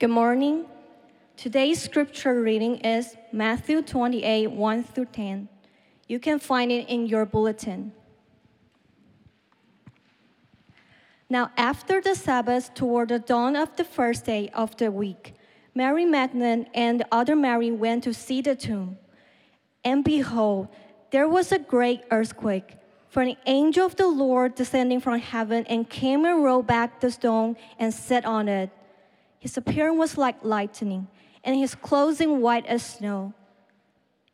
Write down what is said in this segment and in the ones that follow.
Good morning. Today's scripture reading is Matthew 28 1 through 10. You can find it in your bulletin. Now, after the Sabbath, toward the dawn of the first day of the week, Mary Magdalene and the other Mary went to see the tomb. And behold, there was a great earthquake. For an angel of the Lord descending from heaven and came and rolled back the stone and sat on it. His appearance was like lightning, and his clothing white as snow.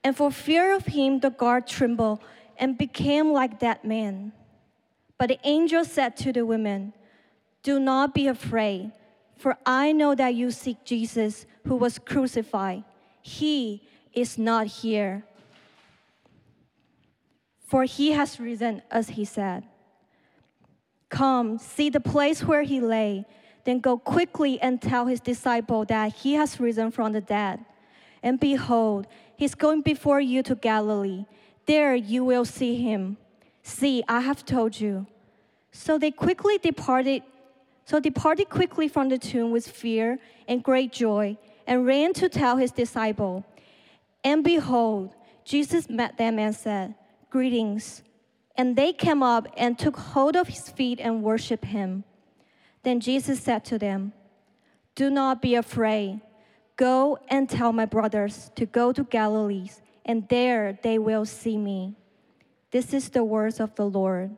And for fear of him, the guard trembled and became like that man. But the angel said to the women, Do not be afraid, for I know that you seek Jesus who was crucified. He is not here for he has risen, as he said. Come, see the place where he lay, then go quickly and tell his disciple that he has risen from the dead. And behold, he's going before you to Galilee. There you will see him. See, I have told you. So they quickly departed. So departed quickly from the tomb with fear and great joy, and ran to tell his disciple. And behold, Jesus met them and said, Greetings. And they came up and took hold of his feet and worshiped him. Then Jesus said to them, Do not be afraid. Go and tell my brothers to go to Galilee, and there they will see me. This is the words of the Lord.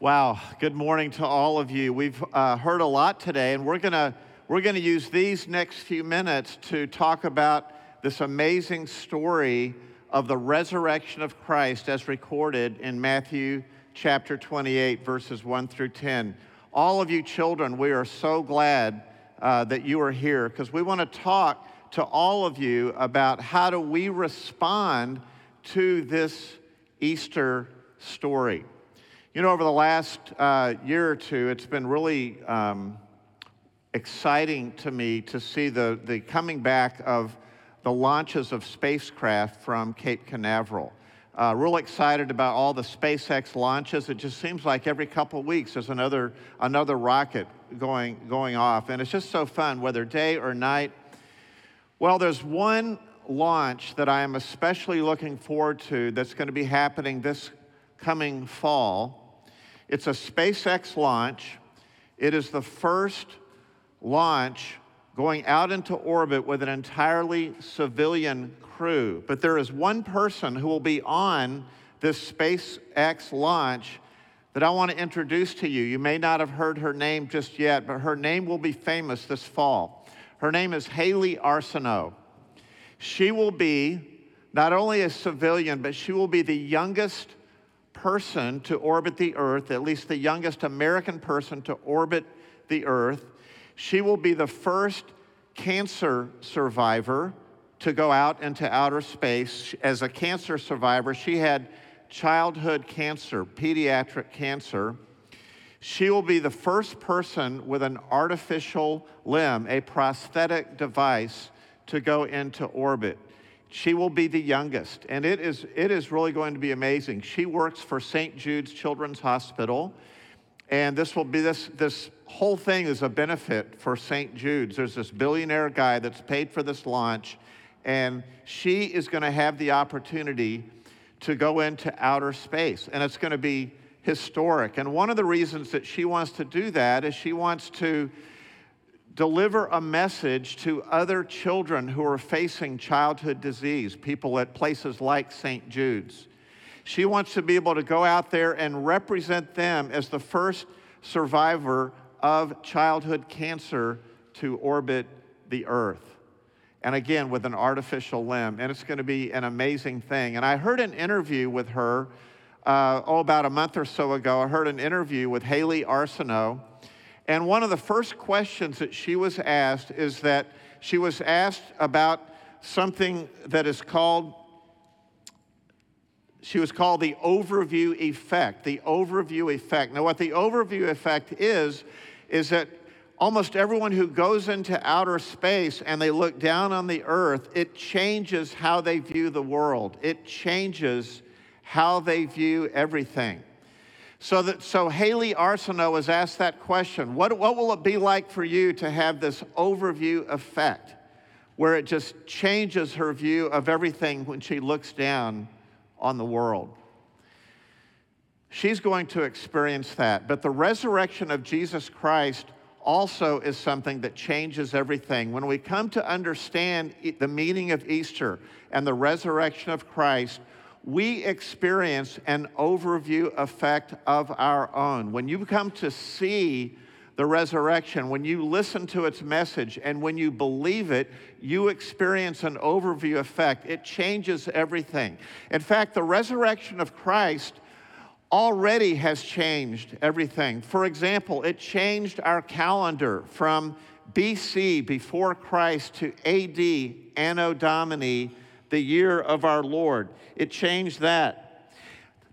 Wow, good morning to all of you. We've uh, heard a lot today, and we're going to we're going to use these next few minutes to talk about this amazing story of the resurrection of Christ as recorded in Matthew chapter 28, verses 1 through 10. All of you children, we are so glad uh, that you are here because we want to talk to all of you about how do we respond to this Easter story. You know, over the last uh, year or two, it's been really um, exciting to me to see the, the coming back of the launches of spacecraft from Cape Canaveral. Uh, real excited about all the SpaceX launches. It just seems like every couple of weeks there's another, another rocket going, going off. And it's just so fun, whether day or night. Well, there's one launch that I am especially looking forward to that's going to be happening this coming fall. It's a SpaceX launch. It is the first launch going out into orbit with an entirely civilian crew. But there is one person who will be on this SpaceX launch that I want to introduce to you. You may not have heard her name just yet, but her name will be famous this fall. Her name is Haley Arceneaux. She will be not only a civilian, but she will be the youngest person to orbit the Earth, at least the youngest American person to orbit the Earth. She will be the first cancer survivor to go out into outer space. As a cancer survivor, she had childhood cancer, pediatric cancer. She will be the first person with an artificial limb, a prosthetic device, to go into orbit. She will be the youngest, and it is, it is really going to be amazing. She works for St. Jude's Children's Hospital. And this will be this, this whole thing is a benefit for St. Jude's. There's this billionaire guy that's paid for this launch, and she is going to have the opportunity to go into outer space. And it's going to be historic. And one of the reasons that she wants to do that is she wants to deliver a message to other children who are facing childhood disease, people at places like St. Jude's. She wants to be able to go out there and represent them as the first survivor of childhood cancer to orbit the earth. And again, with an artificial limb. And it's going to be an amazing thing. And I heard an interview with her, uh, oh, about a month or so ago. I heard an interview with Haley Arceneaux. And one of the first questions that she was asked is that she was asked about something that is called she was called the overview effect. The overview effect. Now, what the overview effect is, is that almost everyone who goes into outer space and they look down on the earth, it changes how they view the world. It changes how they view everything. So, that, so Haley Arceneaux was asked that question what, what will it be like for you to have this overview effect where it just changes her view of everything when she looks down on the world? She's going to experience that. But the resurrection of Jesus Christ also is something that changes everything. When we come to understand the meaning of Easter and the resurrection of Christ, we experience an overview effect of our own. When you come to see the resurrection, when you listen to its message and when you believe it, you experience an overview effect. It changes everything. In fact, the resurrection of Christ already has changed everything. For example, it changed our calendar from BC, before Christ, to AD, Anno Domini, the year of our Lord. It changed that.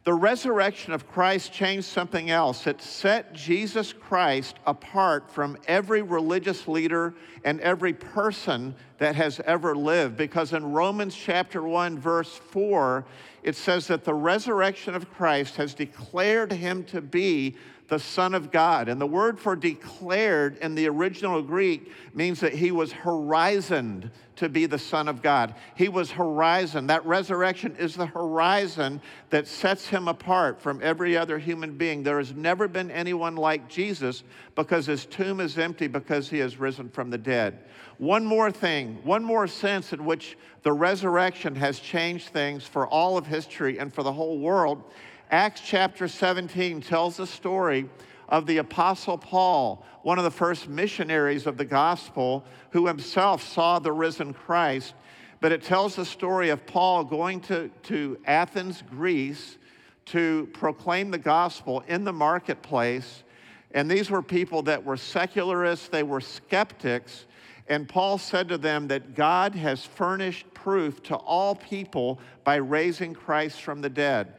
The resurrection of Christ changed something else. It set Jesus Christ apart from every religious leader and every person that has ever lived. Because in Romans chapter 1, verse 4, it says that the resurrection of Christ has declared him to be the Son of God. And the word for declared in the original Greek means that he was horizoned to be the Son of God. He was horizon. That resurrection is the horizon that sets him apart from every other human being. There has never been anyone like Jesus because his tomb is empty because he has risen from the dead. One more thing, one more sense in which the resurrection has changed things for all of history and for the whole world Acts chapter 17 tells the story of the Apostle Paul, one of the first missionaries of the gospel, who himself saw the risen Christ. But it tells the story of Paul going to, to Athens, Greece, to proclaim the gospel in the marketplace. And these were people that were secularists, they were skeptics. And Paul said to them that God has furnished proof to all people by raising Christ from the dead.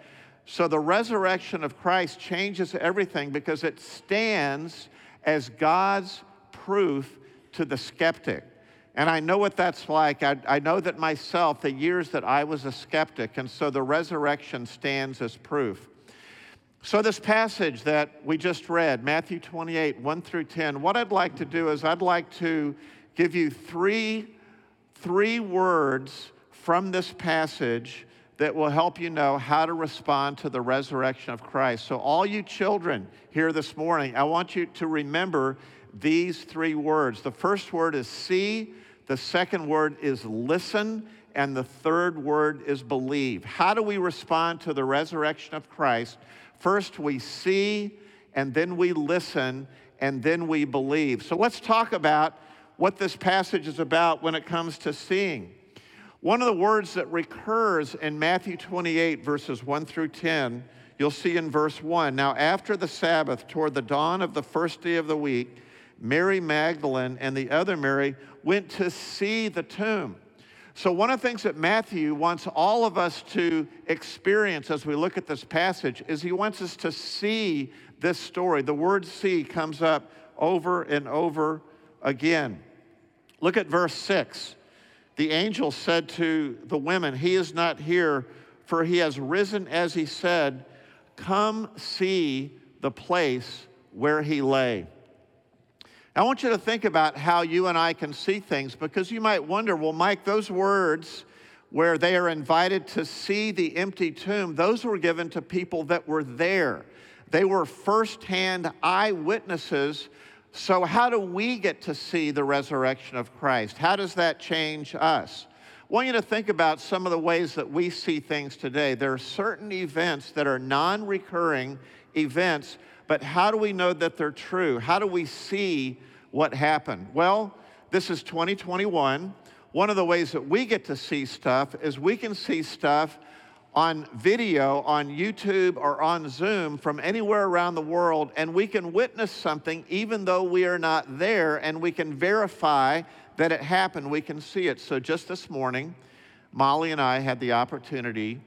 So the resurrection of Christ changes everything because it stands as God's proof to the skeptic. And I know what that's like. I, I, know that myself, the years that I was a skeptic, and so the resurrection stands as proof. So, this passage that we just read, Matthew 28, 1 through 10, what I'd like to do is I'd like to give you three, three words from this passage that will help you know how to respond to the resurrection of Christ. So, all you children here this morning, I want you to remember these three words. The first word is see, the second word is listen, and the third word is believe. How do we respond to the resurrection of Christ? First, we see, and then we listen, and then we believe. So, let's talk about what this passage is about when it comes to seeing. One of the words that recurs in Matthew 28, verses 1 through 10, you'll see in verse 1. Now, after the Sabbath, toward the dawn of the first day of the week, Mary Magdalene and the other Mary went to see the tomb. So, one of the things that Matthew wants all of us to experience as we look at this passage is he wants us to see this story. The word see comes up over and over again. Look at verse 6 the angel said to the women, He is not here, for he has risen as he said. Come see the place where he lay. I want you to think about how you and I can see things because you might wonder, well, Mike, those words where they are invited to see the empty tomb, those were given to people that were there. They were firsthand eyewitnesses so, how do we get to see the resurrection of Christ? How does that change us? I want you to think about some of the ways that we see things today. There are certain events that are non recurring events, but how do we know that they're true? How do we see what happened? Well, this is 2021. One of the ways that we get to see stuff is we can see stuff on video on YouTube or on Zoom from anywhere around the world, and we can witness something even though we are not there, and we can verify that it happened. We can see it. So just this morning, Molly and I had the opportunity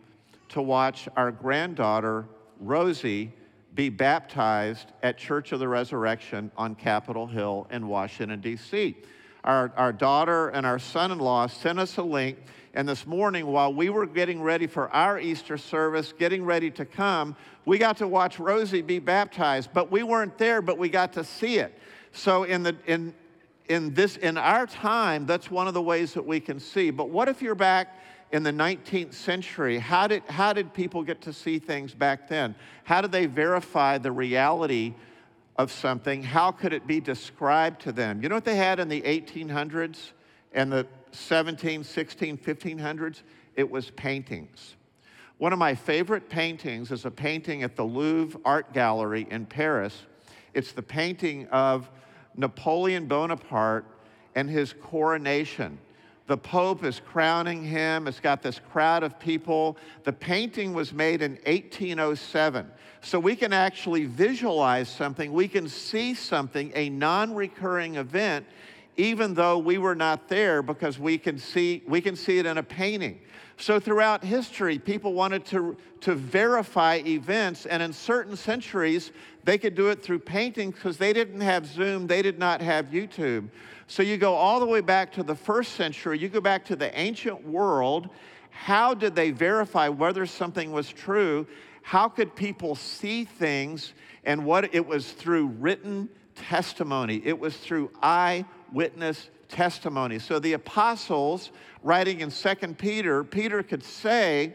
to watch our granddaughter, Rosie, be baptized at Church of the Resurrection on Capitol Hill in Washington, D.C. Our, our daughter and our son in law sent us a link And this morning, while we were getting ready for our Easter service, getting ready to come, we got to watch Rosie be baptized. But we weren't there, but we got to see it. So in the in in this in our time, that's one of the ways that we can see. But what if you're back in the 19th century? How did how did people get to see things back then? How did they verify the reality of something? How could it be described to them? You know what they had in the 1800s and the 17, 16, 1500s? It was paintings. One of my favorite paintings is a painting at the Louvre Art Gallery in Paris. It's the painting of Napoleon Bonaparte and his coronation. The Pope is crowning him. It's got this crowd of people. The painting was made in 1807. So we can actually visualize something. We can see something, a non recurring event, even though we were not there because we can see, we can see it in a painting. So throughout history, people wanted to, to verify events, and in certain centuries, they could do it through paintings because they didn't have Zoom, they did not have YouTube. So you go all the way back to the first century, you go back to the ancient world. How did they verify whether something was true? How could people see things? And what it was through written testimony, it was through eyewitness testimony. So the apostles, writing in Second Peter, Peter could say,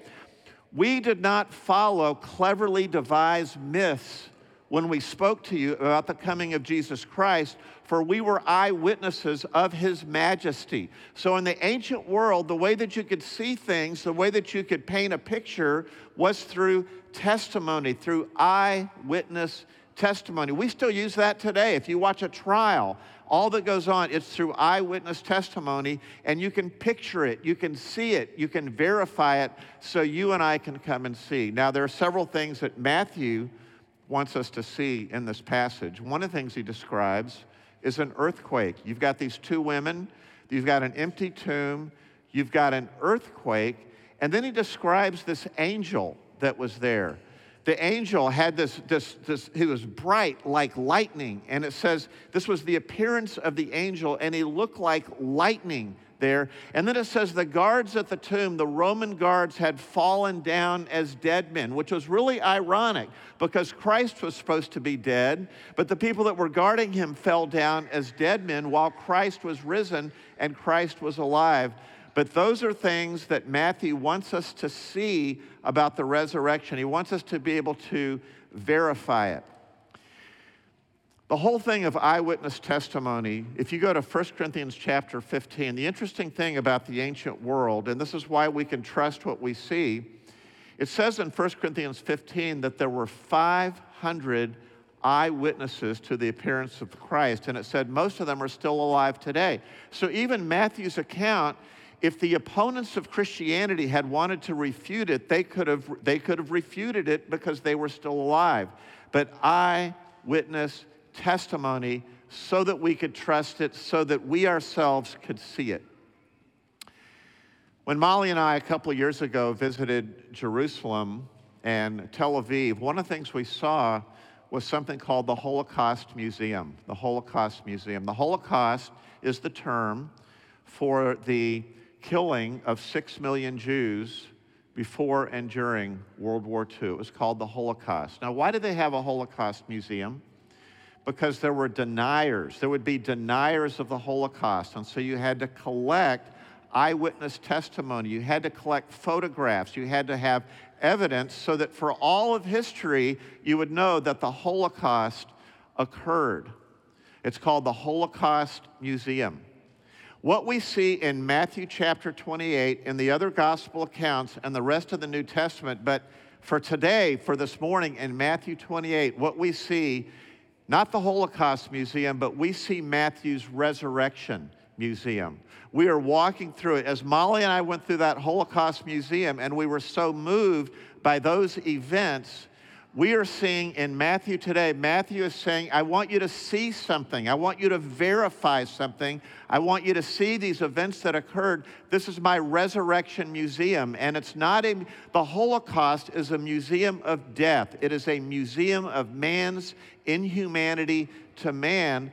We did not follow cleverly devised myths when we spoke to you about the coming of Jesus Christ, for we were eyewitnesses of his majesty. So, in the ancient world, the way that you could see things, the way that you could paint a picture was through testimony, through eyewitness testimony. We still use that today. If you watch a trial, all that goes on, it's through eyewitness testimony, and you can picture it, you can see it, you can verify it, so you and I can come and see. Now, there are several things that Matthew wants us to see in this passage. One of the things he describes is an earthquake. You've got these two women, you've got an empty tomb, you've got an earthquake, and then he describes this angel that was there. The angel had this, this, this, he was bright like lightning, and it says this was the appearance of the angel, and he looked like lightning there. And then it says the guards at the tomb, the Roman guards, had fallen down as dead men, which was really ironic because Christ was supposed to be dead, but the people that were guarding him fell down as dead men while Christ was risen and Christ was alive. But those are things that Matthew wants us to see about the resurrection. He wants us to be able to verify it. The whole thing of eyewitness testimony, if you go to 1 Corinthians chapter 15, the interesting thing about the ancient world, and this is why we can trust what we see, it says in 1 Corinthians 15 that there were 500 eyewitnesses to the appearance of Christ, and it said most of them are still alive today. So even Matthew's account, if the opponents of Christianity had wanted to refute it, they could have, they could have refuted it because they were still alive. But I witness testimony so that we could trust it, so that we ourselves could see it. When Molly and I, a couple of years ago, visited Jerusalem and Tel Aviv, one of the things we saw was something called the Holocaust Museum. The Holocaust Museum. The Holocaust is the term for the killing of six million Jews before and during World War II. It was called the Holocaust. Now, why did they have a Holocaust Museum? because there were deniers. There would be deniers of the Holocaust. And so you had to collect eyewitness testimony. You had to collect photographs. You had to have evidence so that for all of history, you would know that the Holocaust occurred. It's called the Holocaust Museum. What we see in Matthew chapter 28 and the other gospel accounts and the rest of the New Testament, but for today, for this morning in Matthew 28, what we see not the Holocaust Museum, but we see Matthew's Resurrection Museum. We are walking through it. As Molly and I went through that Holocaust Museum, and we were so moved by those events we are seeing in Matthew today, Matthew is saying, I want you to see something. I want you to verify something. I want you to see these events that occurred. This is my resurrection museum. And it's not a, the Holocaust is a museum of death, it is a museum of man's inhumanity to man.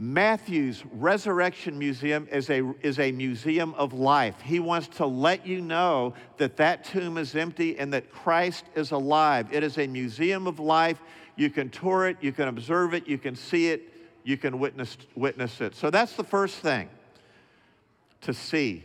Matthew's Resurrection Museum is a, is a museum of life. He wants to let you know that that tomb is empty and that Christ is alive. It is a museum of life. You can tour it, you can observe it, you can see it, you can witness, witness it. So that's the first thing to see.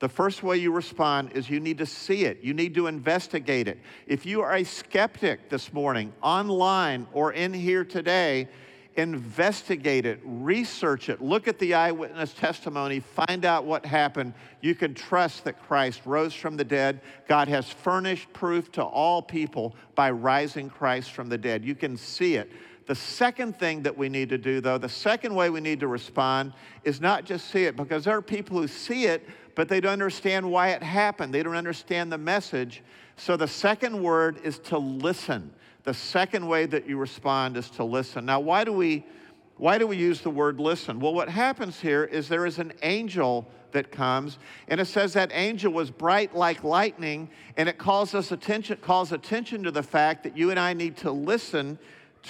The first way you respond is you need to see it. You need to investigate it. If you are a skeptic this morning, online or in here today, investigate it, research it, look at the eyewitness testimony, find out what happened. You can trust that Christ rose from the dead. God has furnished proof to all people by rising Christ from the dead. You can see it. The second thing that we need to do, though, the second way we need to respond is not just see it, because there are people who see it, but they don't understand why it happened. They don't understand the message. So the second word is to listen. The second way that you respond is to listen. Now, why do we why do we use the word listen? Well, what happens here is there is an angel that comes, and it says that angel was bright like lightning, and it calls us attention, calls attention to the fact that you and I need to listen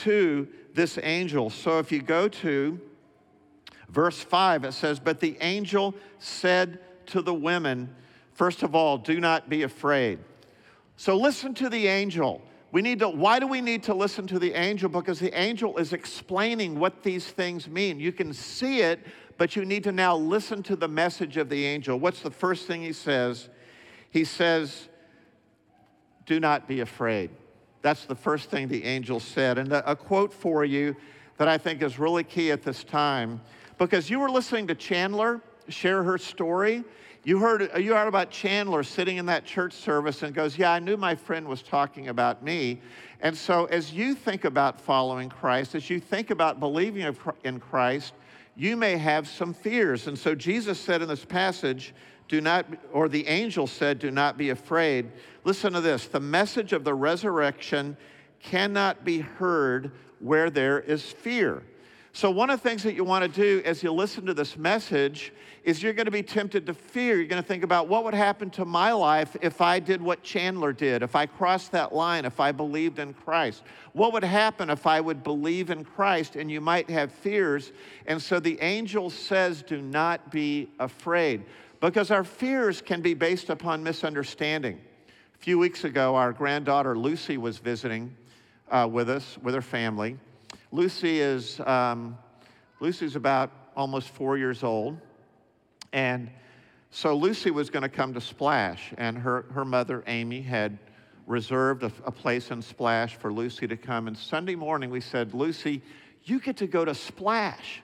to this angel. So if you go to verse 5, it says, But the angel said to the women, First of all, do not be afraid. So listen to the angel. We need to, why do we need to listen to the angel? Because the angel is explaining what these things mean. You can see it, but you need to now listen to the message of the angel. What's the first thing he says? He says, Do not be afraid. That's the first thing the angel said. And a, quote for you that I think is really key at this time, because you were listening to Chandler share her story. You heard, uh, you heard about Chandler sitting in that church service and goes, Yeah, I knew my friend was talking about me. And so, as you think about following Christ, as you think about believing in Christ, you may have some fears. And so, Jesus said in this passage, do not, or the angel said, do not be afraid. Listen to this the message of the resurrection cannot be heard where there is fear. So, one of the things that you want to do as you listen to this message is you're going to be tempted to fear. You're going to think about what would happen to my life if I did what Chandler did, if I crossed that line, if I believed in Christ. What would happen if I would believe in Christ? And you might have fears. And so the angel says, Do not be afraid because our fears can be based upon misunderstanding. A few weeks ago, our granddaughter Lucy was visiting uh, with us, with her family. Lucy is um, Lucy's about almost four years old, and so Lucy was going to come to Splash, and her, her mother Amy had reserved a, a place in Splash for Lucy to come. And Sunday morning, we said, Lucy, you get to go to Splash.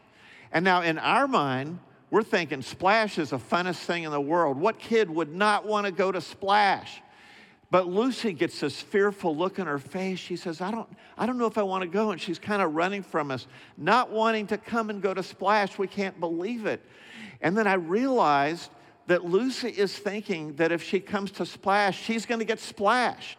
And now, in our mind, we're thinking Splash is the funnest thing in the world. What kid would not want to go to Splash? But Lucy gets this fearful look on her face. She says, I don't, I don't know if I want to go. And she's kind of running from us, not wanting to come and go to Splash. We can't believe it. And then I realized that Lucy is thinking that if she comes to Splash, she's going to get splashed.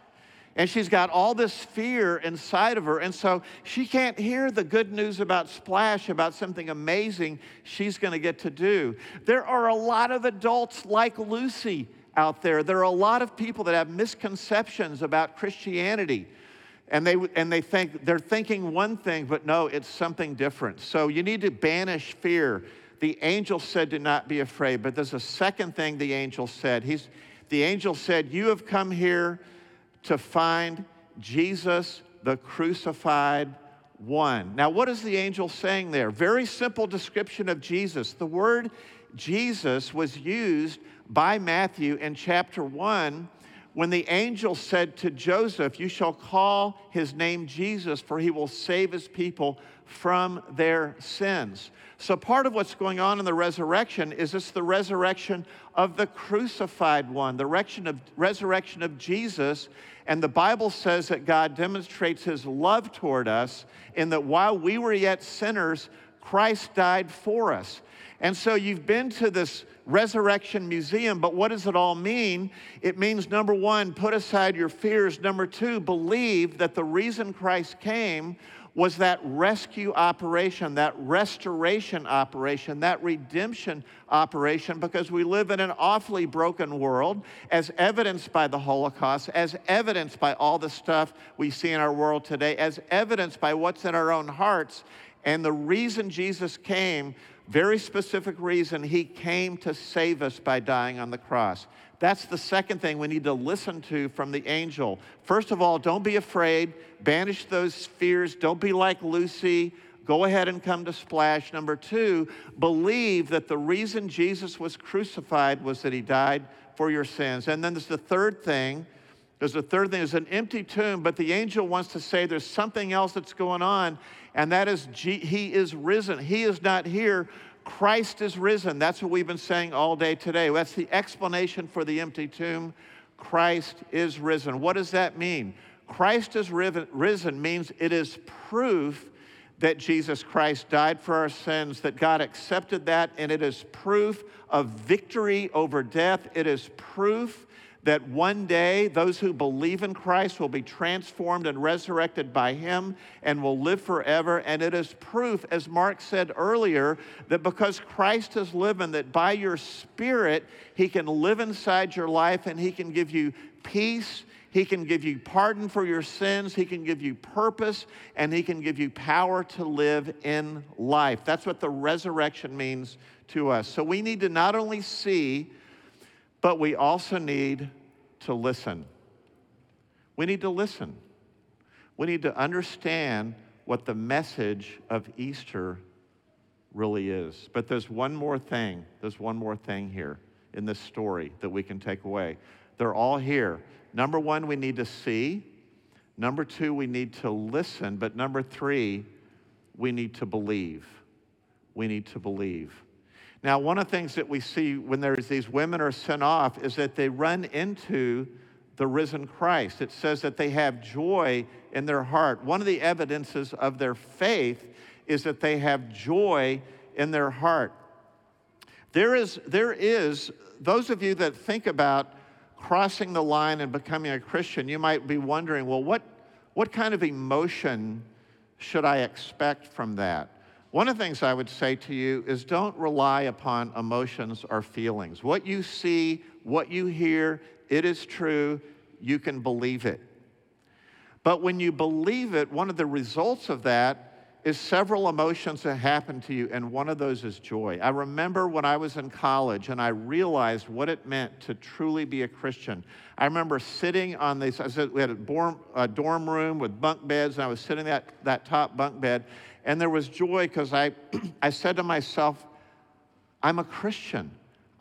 And she's got all this fear inside of her. And so she can't hear the good news about Splash, about something amazing she's going to get to do. There are a lot of adults like Lucy out there. There are a lot of people that have misconceptions about Christianity. And they, and they think they're thinking one thing, but no, it's something different. So you need to banish fear. The angel said, Do not be afraid. But there's a second thing the angel said. He's, the angel said, You have come here to find Jesus, the crucified one. Now, what is the angel saying there? Very simple description of Jesus. The word Jesus was used by Matthew in chapter 1 when the angel said to Joseph, You shall call his name Jesus, for he will save his people from their sins. So, part of what's going on in the resurrection is it's the resurrection of the crucified one, the resurrection of, resurrection of Jesus. And the Bible says that God demonstrates his love toward us in that while we were yet sinners, Christ died for us. And so you've been to this resurrection museum, but what does it all mean? It means number one, put aside your fears. Number two, believe that the reason Christ came was that rescue operation, that restoration operation, that redemption operation, because we live in an awfully broken world, as evidenced by the Holocaust, as evidenced by all the stuff we see in our world today, as evidenced by what's in our own hearts. And the reason Jesus came, very specific reason, he came to save us by dying on the cross. That's the second thing we need to listen to from the angel. First of all, don't be afraid, banish those fears, don't be like Lucy. Go ahead and come to Splash. Number two, believe that the reason Jesus was crucified was that he died for your sins. And then there's the third thing. There's the third thing, there's an empty tomb, but the angel wants to say there's something else that's going on, and that is G- he is risen. He is not here. Christ is risen. That's what we've been saying all day today. That's the explanation for the empty tomb. Christ is risen. What does that mean? Christ is risen means it is proof that Jesus Christ died for our sins, that God accepted that, and it is proof of victory over death. It is proof that one day those who believe in Christ will be transformed and resurrected by Him and will live forever. And it is proof, as Mark said earlier, that because Christ is living, that by your Spirit, He can live inside your life and He can give you peace. He can give you pardon for your sins. He can give you purpose and He can give you power to live in life. That's what the resurrection means to us. So we need to not only see, but we also need to listen. We need to listen. We need to understand what the message of Easter really is. But there's one more thing. There's one more thing here in this story that we can take away. They're all here. Number one, we need to see. Number two, we need to listen. But number three, we need to believe. We need to believe. Now, one of the things that we see when there's these women are sent off is that they run into the risen Christ. It says that they have joy in their heart. One of the evidences of their faith is that they have joy in their heart. There is, there is, those of you that think about crossing the line and becoming a Christian, you might be wondering, well, what, what kind of emotion should I expect from that? One of the things I would say to you is don't rely upon emotions or feelings. What you see, what you hear, it is true. You can believe it. But when you believe it, one of the results of that is several emotions that happen to you, and one of those is joy. I remember when I was in college and I realized what it meant to truly be a Christian. I remember sitting on this, I said we had a dorm, a dorm room with bunk beds, and I was sitting at that top bunk bed, and there was joy because I, I said to myself, I'm a Christian.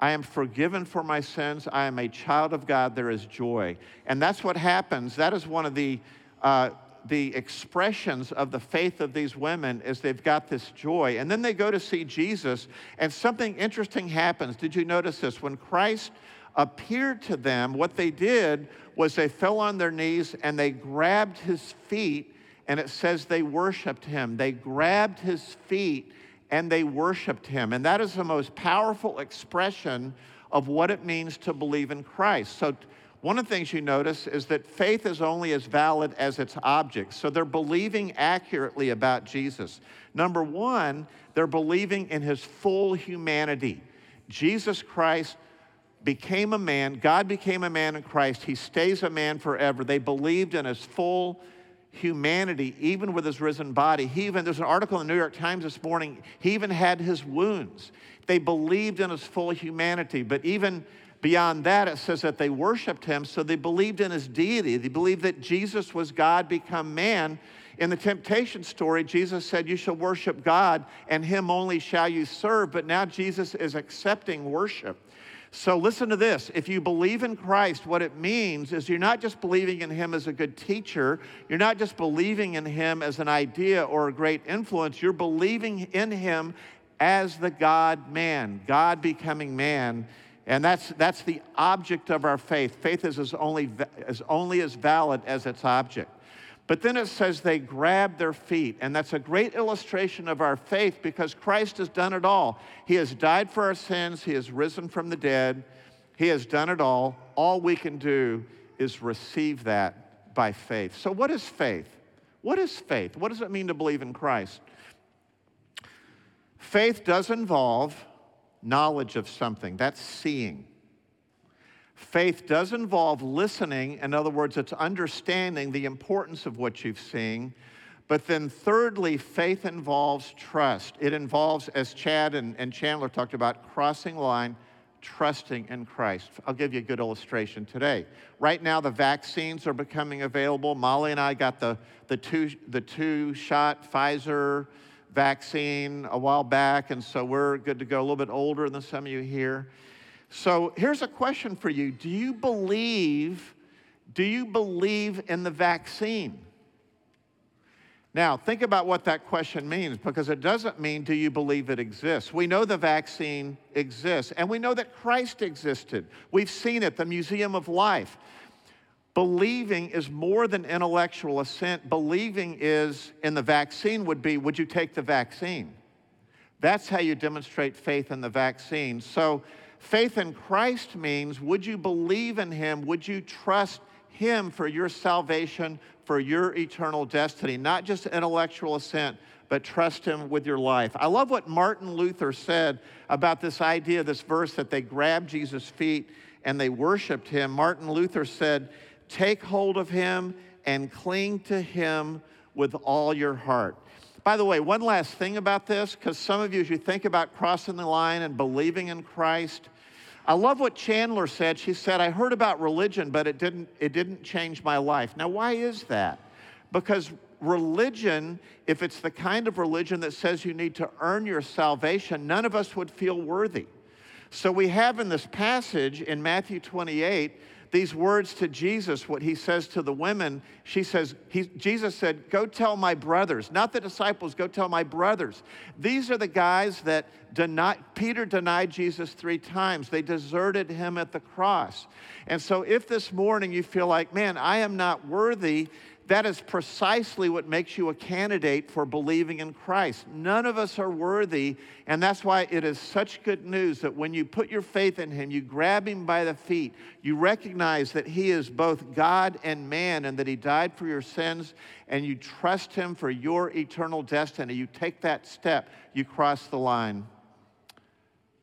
I am forgiven for my sins. I am a child of God. There is joy. And that's what happens. That is one of the uh, the expressions of the faith of these women is they've got this joy. And then they go to see Jesus, and something interesting happens. Did you notice this? When Christ appeared to them, what they did was they fell on their knees and they grabbed his feet, and it says they worshiped him. They grabbed his feet and they worshiped him. And that is the most powerful expression of what it means to believe in Christ. So, one of the things you notice is that faith is only as valid as its object. So they're believing accurately about Jesus. Number one, they're believing in his full humanity. Jesus Christ became a man, God became a man in Christ. He stays a man forever. They believed in his full humanity, even with his risen body. He even, there's an article in the New York Times this morning, he even had his wounds. They believed in his full humanity, but even Beyond that, it says that they worshiped him, so they believed in his deity. They believed that Jesus was God become man. In the temptation story, Jesus said, You shall worship God, and him only shall you serve. But now Jesus is accepting worship. So listen to this. If you believe in Christ, what it means is you're not just believing in him as a good teacher, you're not just believing in him as an idea or a great influence, you're believing in him as the God man, God becoming man and that's, that's the object of our faith. Faith is as only, as only as valid as its object. But then it says they grab their feet. And that's a great illustration of our faith because Christ has done it all. He has died for our sins, He has risen from the dead, He has done it all. All we can do is receive that by faith. So, what is faith? What is faith? What does it mean to believe in Christ? Faith does involve knowledge of something, that's seeing. Faith does involve listening. In other words, it's understanding the importance of what you've seen. But then, thirdly, faith involves trust. It involves, as Chad and, and Chandler talked about, crossing line, trusting in Christ. I'll give you a good illustration today. Right now, the vaccines are becoming available. Molly and I got the, the, two, the two shot Pfizer vaccine a while back, and so we're good to go, a little bit older than some of you here. So here's a question for you Do you believe, do you believe in the vaccine? Now, think about what that question means because it doesn't mean, do you believe it exists? We know the vaccine exists, and we know that Christ existed. We've seen it, the Museum of Life. Believing is more than intellectual assent. Believing is, in the vaccine, would be, would you take the vaccine? That's how you demonstrate faith in the vaccine. So, faith in Christ means, would you believe in Him? Would you trust Him for your salvation, for your eternal destiny, not just intellectual assent, but trust Him with your life. I love what Martin Luther said about this idea, this verse that they grabbed Jesus' feet and they worshiped Him. Martin Luther said, Take hold of Him and cling to Him with all your heart. By the way, one last thing about this, because some of you, as you think about crossing the line and believing in Christ, I love what Chandler said. She said, I heard about religion, but it didn't, it didn't change my life. Now, why is that? Because religion, if it's the kind of religion that says you need to earn your salvation, none of us would feel worthy. So we have in this passage in Matthew 28 these words to Jesus, what he says to the women, she says, he, Jesus said, Go tell my brothers, not the disciples, go tell my brothers. These are the guys that denied, Peter denied Jesus three times. They deserted him at the cross. And so if this morning you feel like, man, I am not worthy, that is precisely what makes you a candidate for believing in Christ. None of us are worthy, and that's why it is such good news that when you put your faith in Him, you grab Him by the feet, you recognize that He is both God and man, and that He died for your sins, and you trust Him for your eternal destiny. You take that step, you cross the line.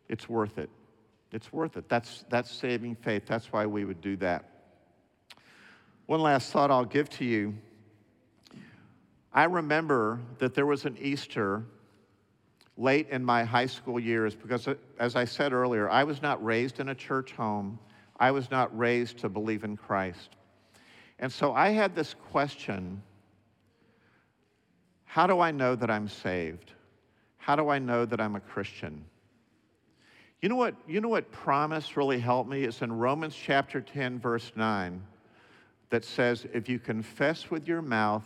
It's worth it. It's worth it. That's, that's saving faith. That's why we would do that. One last thought I'll give to you. I remember that there was an Easter late in my high school years because, as I said earlier, I was not raised in a church home. I was not raised to believe in Christ. And so I had this question How do I know that I'm saved? How do I know that I'm a Christian? You know what, you know what promise really helped me? It's in Romans chapter 10, verse 9 that says if you confess with your mouth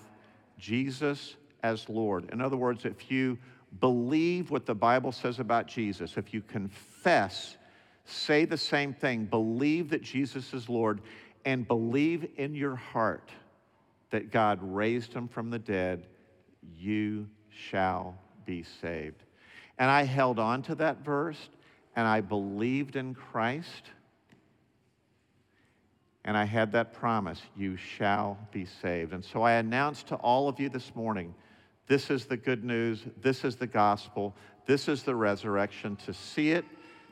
Jesus as Lord, in other words, if you believe what the Bible says about Jesus, if you confess, say the same thing, believe that Jesus is Lord, and believe in your heart that God raised him from the dead, you shall be saved. And I held on to that verse and I believed in Christ and I had that promise you shall be saved. And so I announced to all of you this morning this is the good news, this is the gospel, this is the resurrection. To see it,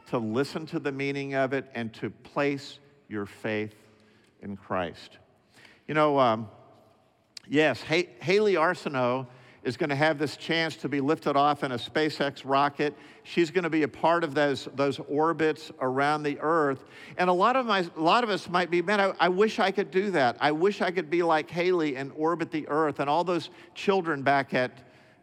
to listen to the meaning of it, and to place your faith in Christ. You know, um, yes, Haley Arceneaux is going to have this chance to be lifted off in a SpaceX rocket. She's going to be a part of those, those orbits around the Earth. And a lot of, my, a lot of us might be, man, I, I wish I could do that. I wish I could be like Haley and orbit the Earth. And all those children back at,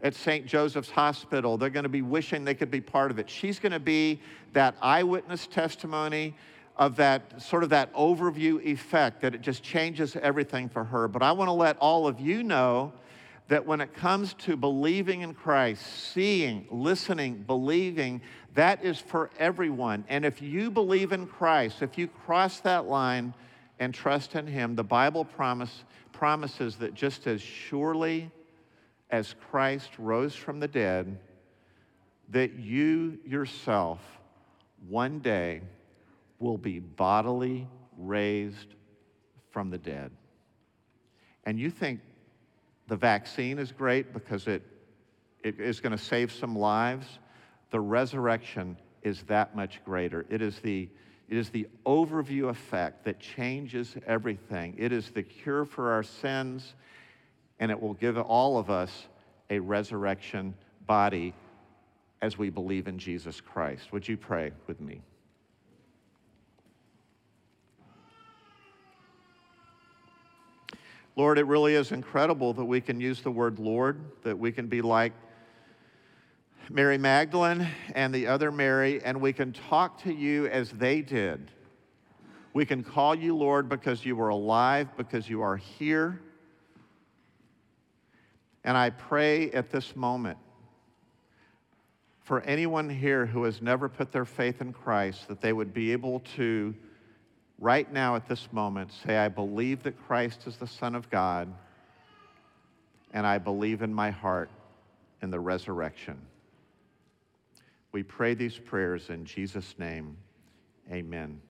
at St. Joseph's Hospital, they're going to be wishing they could be part of it. She's going to be that eyewitness testimony of that sort of that overview effect that it just changes everything for her. But I want to let all of you know that when it comes to believing in Christ, seeing, listening, believing, that is for everyone. And if you believe in Christ, if you cross that line and trust in Him, the Bible promise, promises that just as surely as Christ rose from the dead, that you yourself one day will be bodily raised from the dead. And you think the vaccine is great because it, it is going to save some lives. The resurrection is that much greater. It is the it is the overview effect that changes everything. It is the cure for our sins. and it will give all of us a resurrection body as we believe in Jesus Christ. Would you pray with me? Lord, it really is incredible that we can use the word Lord, that we can be like Mary Magdalene and the other Mary, and we can talk to you as they did. We can call you Lord because you are alive, because you are here. And I pray at this moment for anyone here who has never put their faith in Christ that they would be able to, right now at this moment, say, I believe that Christ is the Son of God, and I believe in my heart in the resurrection. We pray these prayers in Jesus' name. Amen.